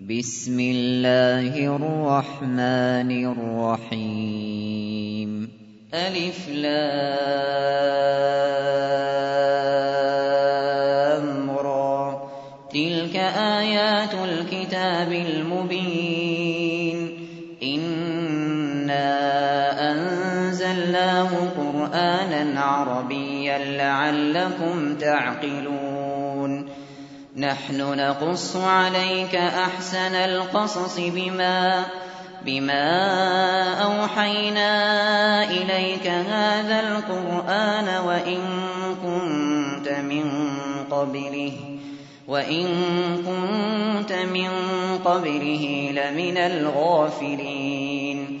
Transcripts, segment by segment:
بِسْمِ اللَّهِ الرَّحْمَٰنِ الرَّحِيمِ. أَلِفْ لَامْ رَا ۚ تِلْكَ آيَاتُ الْكِتَابِ الْمُبِينِ. إِنَّا أَنزَلْنَاهُ قُرْآنًا عَرَبِيًّا لَّعَلَّكُمْ تَعْقِلُونَ. نَحْنُ نَقُصُّ عَلَيْكَ أَحْسَنَ الْقَصَصِ بِمَا أَوْحَيْنَا إِلَيْكَ هَٰذَا الْقُرْآنَ وَإِن كُنتَ مِن قَبْلِهِ لَمِنَ الْغَافِلِينَ.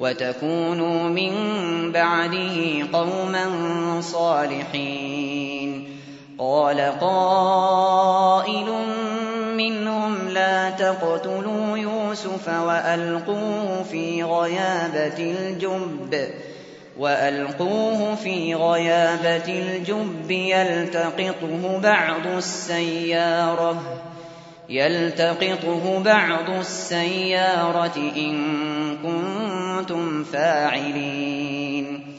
مِن بَعْدِهِ قَوْمًا صَالِحِينَ. قَالَ قَائِلٌ مِّنْهُمْ لَا تَقْتُلُوا يُوسُفَ وَأَلْقُوهُ فِي غَيَابَتِ الْجُبِّ يَلْتَقِطْهُ بَعْضُ السَّيَّارَةِ. إِن كُنتُمْ فَاعِلِينَ.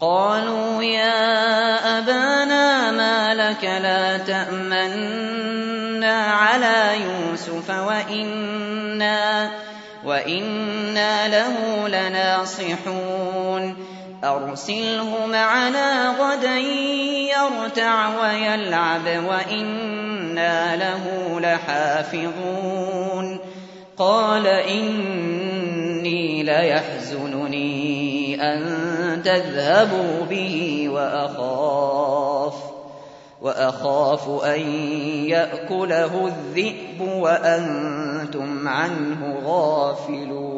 قَالُوا يَا أَبَانَا مَا لَكَ لَا تَأْمَنَّا عَلَىٰ يُوسُفَ وَإِنَّا لَهُ لَنَاصِحُونَ. أَرْسِلْهُ مَعَنَا غَدًا يَرْتَعْ وَيَلْعَبْ وَإِنَّا لَهُ لَحَافِظُونَ. قَالَ إِنِّي لَيَحْزُنُنِي أَن تَذْهَبُوا بِهِ وَأَخَافُ أَن يَأْكُلَهُ الذِّئْبُ وَأَنتُمْ عَنْهُ غَافِلُونَ.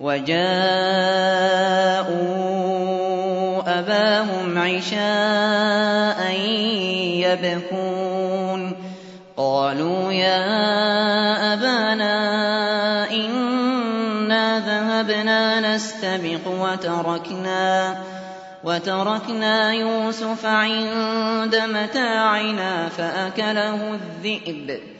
وَجَاءُوا أَبَاهُمْ عِشَاءً يَبْكُونَ. قَالُوا يَا أَبَانَا إِنَّا ذَهَبْنَا نَسْتَبِقُ وَتَرَكْنَا يُوسُفَ عِندَ مَتَاعِنَا فَأَكَلَهُ الذِّئْبُ ۖ.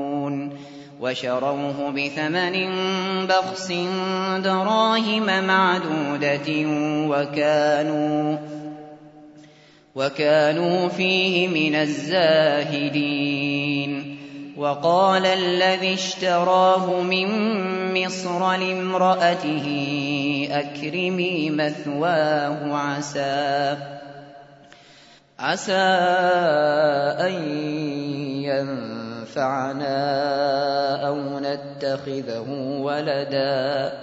وشروه بثمن بخس دراهم معدودة وكانوا وكانوا فيه من الزاهدين. وقال الذي اشتراه من مصر لامرأته أكرمي مثواه عسى عسى أن ينفعنا أو نتخذه ولدا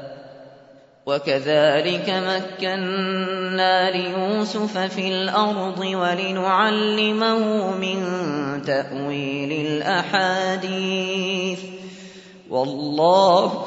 وكذلك مكنا ليوسف في الأرض ولنعلمه من تأويل الأحاديث والله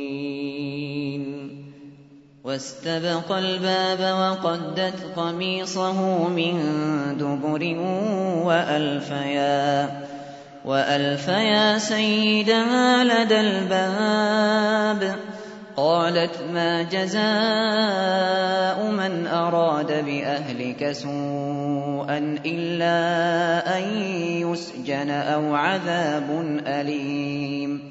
واستبق الباب وقدت قميصه من دبر وألفيا وألفيا سيدها لدى الباب قالت ما جزاء من أراد بأهلك سوءا إلا أن يسجن أو عذاب أليم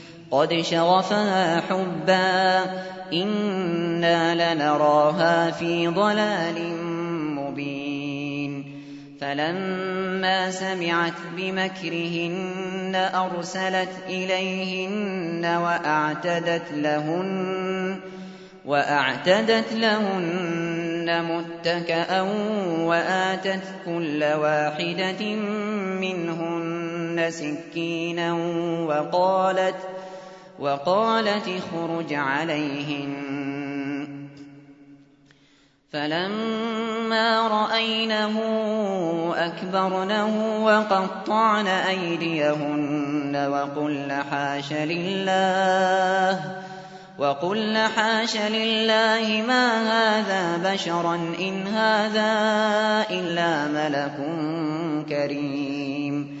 قد شغفها حبا إنا لنراها في ضلال مبين. فلما سمعت بمكرهن أرسلت إليهن وأعتدت لهن وأعتدت لهن متكأ وآتت كل واحدة منهن سكينا وقالت وقالت اخرج عليهن. فلما رأينه أكبرنه وقطعن أيديهن وقلن حاش لله وقلن حاش لله ما هذا بشرا إن هذا إلا ملك كريم.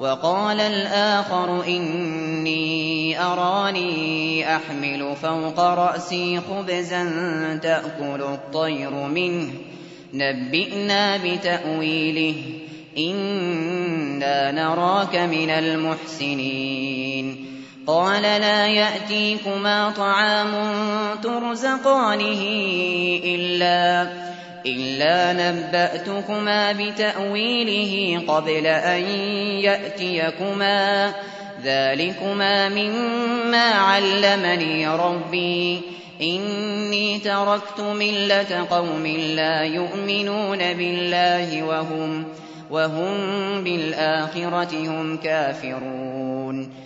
وقال الآخر إني أراني أحمل فوق رأسي خبزا تأكل الطير منه. نبئنا بتأويله. إنا نراك من المحسنين. قال لا يأتيكما طعام ترزقانه إلا إلا نبأتكما بتأويله قبل أن يأتيكما ذلكما مما علمني ربي إني تركت ملة قوم لا يؤمنون بالله وهم وهم بالآخرة هم كافرون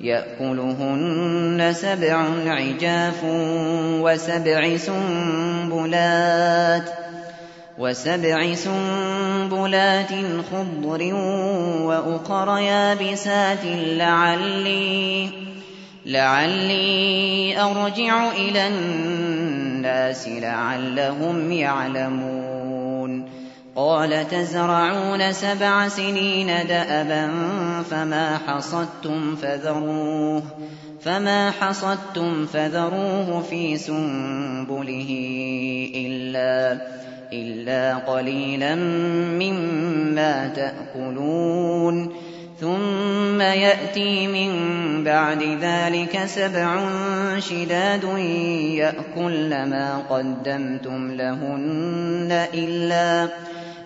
يأكلهن سبع عجاف وسبع سنبلات وسبع سنبلات خضر وأخر يابسات لعلي لعلي أرجع إلى الناس لعلهم يعلمون قال تزرعون سبع سنين دأبا فما حصدتم فذروه فما حصدتم فذروه في سنبله إلا إلا قليلا مما تأكلون. ثم يأتي من بعد ذلك سبع شداد يأكل ما قدمتم لهن إلا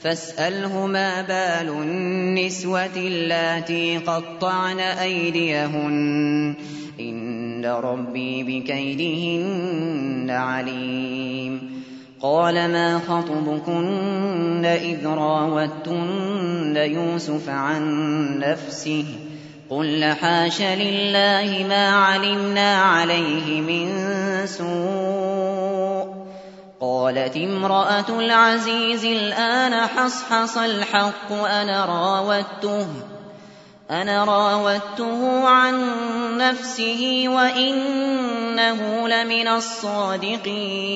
فاسأله ما بال النسوة اللاتي قطعن أيديهن. إن ربي بكيدهن عليم. قال ما خطبكن إذ راوتن يوسف عن نفسه؟ قل حاش لله ما علمنا عليه من سوء. قالت امرأة العزيز الآن حصحص الحق أنا راودته أنا راودته عن نفسه وإنه لمن الصادقين.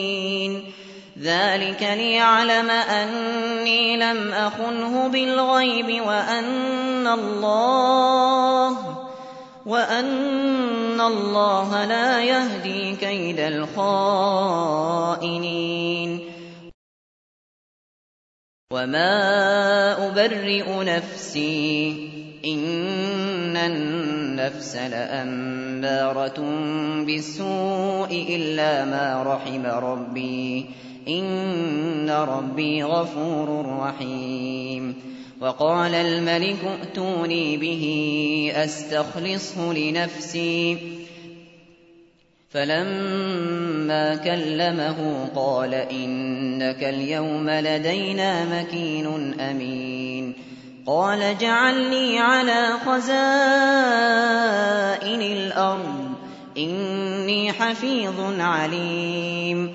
ذلك ليعلم أني لم أخنه بالغيب وأن الله وأن الله لا يهدي كيد الخائنين وما أبرئ نفسي إن النفس لأمارة بالسوء إلا ما رحم ربي إن ربي غفور رحيم وقال الملك ائتوني به أستخلصه لنفسي. فلما كلمه قال إنك اليوم لدينا مكين أمين. قال جعلني على خزائن الأرض إني حفيظ عليم.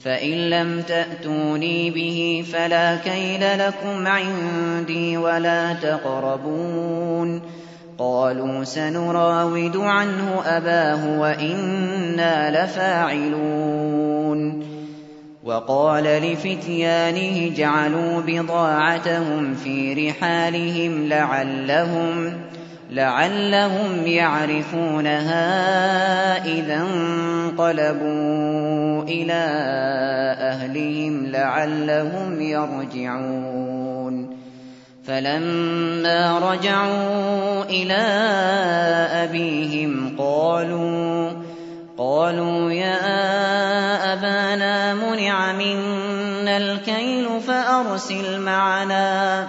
فإن لم تأتوني به فلا كيل لكم عندي ولا تقربون. قالوا سنراود عنه أباه وإنا لفاعلون. وقال لفتيانه جعلوا بضاعتهم في رحالهم لعلهم لعلهم يعرفونها إذا انقلبوا إلى أهلهم لعلهم يرجعون. فلما رجعوا إلى أبيهم قالوا قالوا يا أبانا منع منا الكيل فأرسل معنا.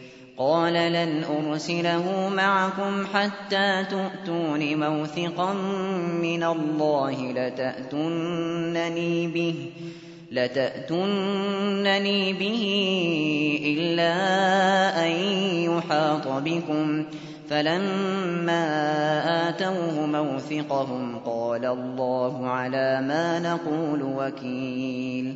قال لن أرسله معكم حتى تؤتون موثقا من الله لتأتنني به لتأتنني به إلا أن يحاط بكم. فلما آتوه موثقهم قال الله على ما نقول وكيل.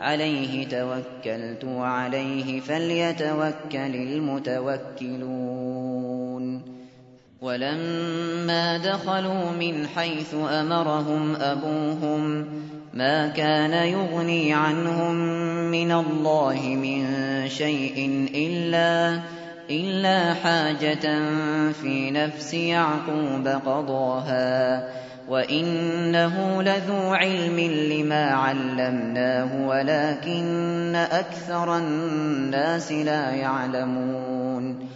عليه توكلت وعليه فليتوكل المتوكلون. ولما دخلوا من حيث أمرهم أبوهم ما كان يغني عنهم من الله من شيء إلا إلا حاجة في نفس يعقوب قضاها. وإنه لذو علم لما علمناه ولكن أكثر الناس لا يعلمون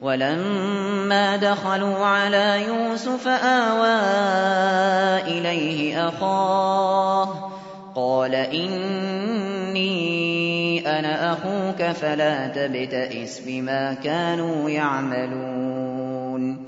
ولما دخلوا على يوسف آوى إليه أخاه قال إني أنا أخوك فلا تبتئس بما كانوا يعملون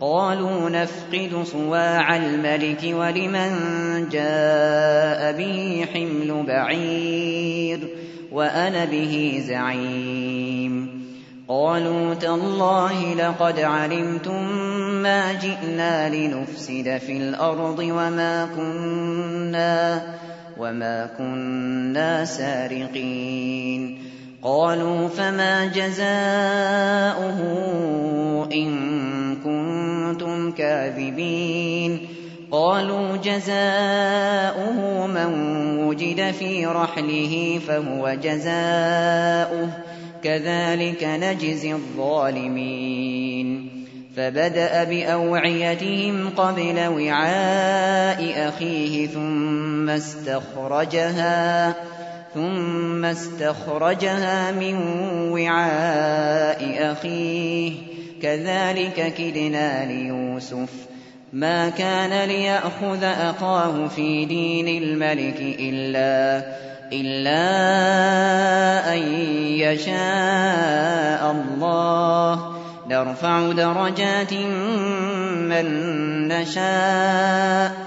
قالوا نفقد صواع الملك ولمن جاء به حمل بعير وأنا به زعيم. قالوا تالله لقد علمتم ما جئنا لنفسد في الأرض وما كنا وما كنا سارقين. قالوا فما جزاؤه إن كنتم كاذبين قالوا جزاؤه من وجد في رحله فهو جزاؤه كذلك نجزي الظالمين فبدأ بأوعيتهم قبل وعاء أخيه ثم استخرجها ثم استخرجها من وعاء أخيه. كذلك كدنا ليوسف. ما كان ليأخذ أخاه في دين الملك إلا إلا أن يشاء الله. نرفع درجات من نشاء.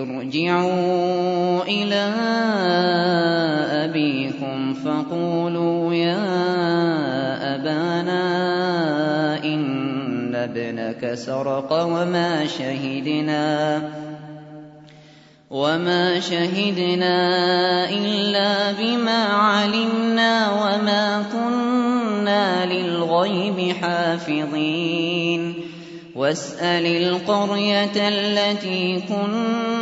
ارجعوا إلى أبيكم فقولوا يا أبانا إن ابنك سرق وما شهدنا وما شهدنا إلا بما علمنا وما كنا للغيب حافظين واسأل القرية التي كنا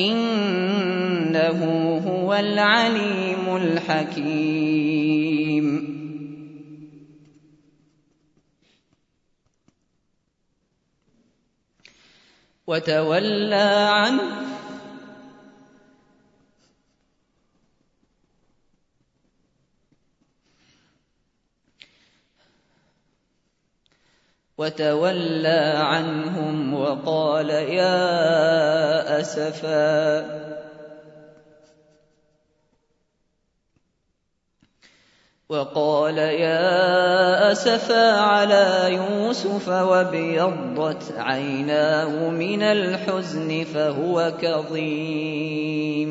إنه هو العليم الحكيم. وتولى عنه وتولى عنهم وقال يا أسفا. وقال يا أسفا على يوسف وابيضت عيناه من الحزن فهو كظيم.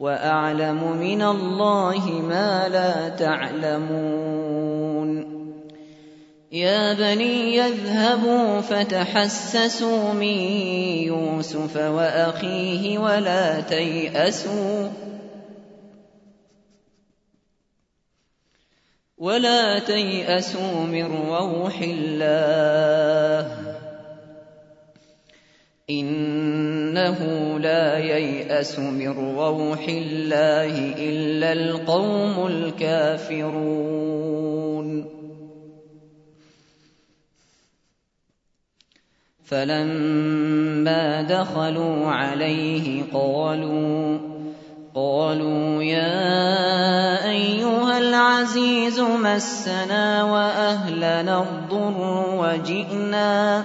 وأعلم من الله ما لا تعلمون. يا بني يذهبوا فتحسسوا من يوسف وأخيه ولا تيأسوا. ولا تيأسوا من روح الله. إنه لا ييأس من روح الله إلا القوم الكافرون. فلما دخلوا عليه قالوا قالوا يا أيها العزيز مسنا وأهلنا الضر وجئنا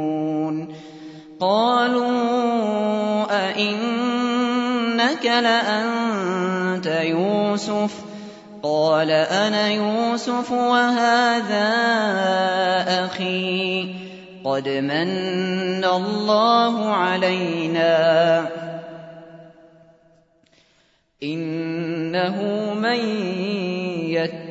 قالوا أئنك لأنت يوسف ۖ؟ قال أنا يوسف وهذا أخي. قد من الله علينا. إنه من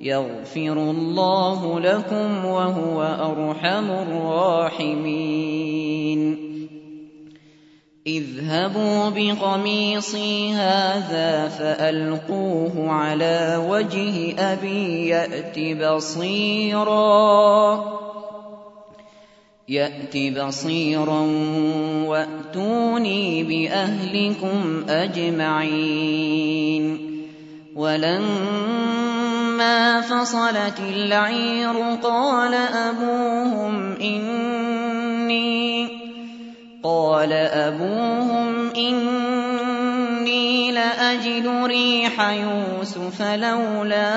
يغفر الله لكم وهو أرحم الراحمين. اذهبوا بقميصي هذا فألقوه على وجه أبي يأت بصيرا. يأت بصيرا وأتوني بأهلكم أجمعين. ولما فصلت العير قال أبوهم إني قال أبوهم إني لأجد ريح يوسف لولا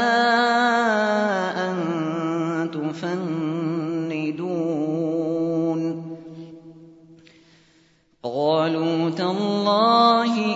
أن تفندون. قالوا تالله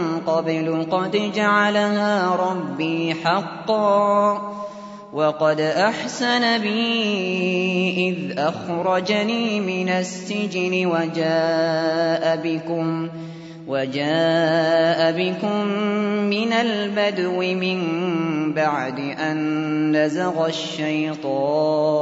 قبل قد جعلها ربي حقا وقد أحسن بي إذ أخرجني من السجن وجاء بكم ۖ وجاء بكم من البدو من بعد أن نزغ الشيطان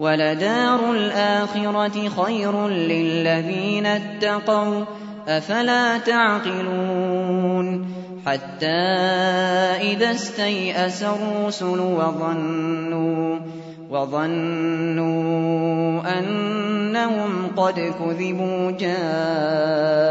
ولدار الآخرة خير للذين اتقوا أفلا تعقلون حتى إذا استيأس الرسل وظنوا وظنوا أنهم قد كذبوا جاءهم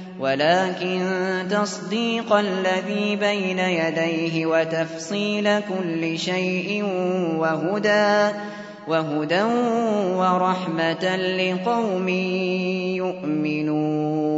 ولكن تصديق الذي بين يديه وتفصيل كل شيء وهدى وهدى ورحمة لقوم يؤمنون.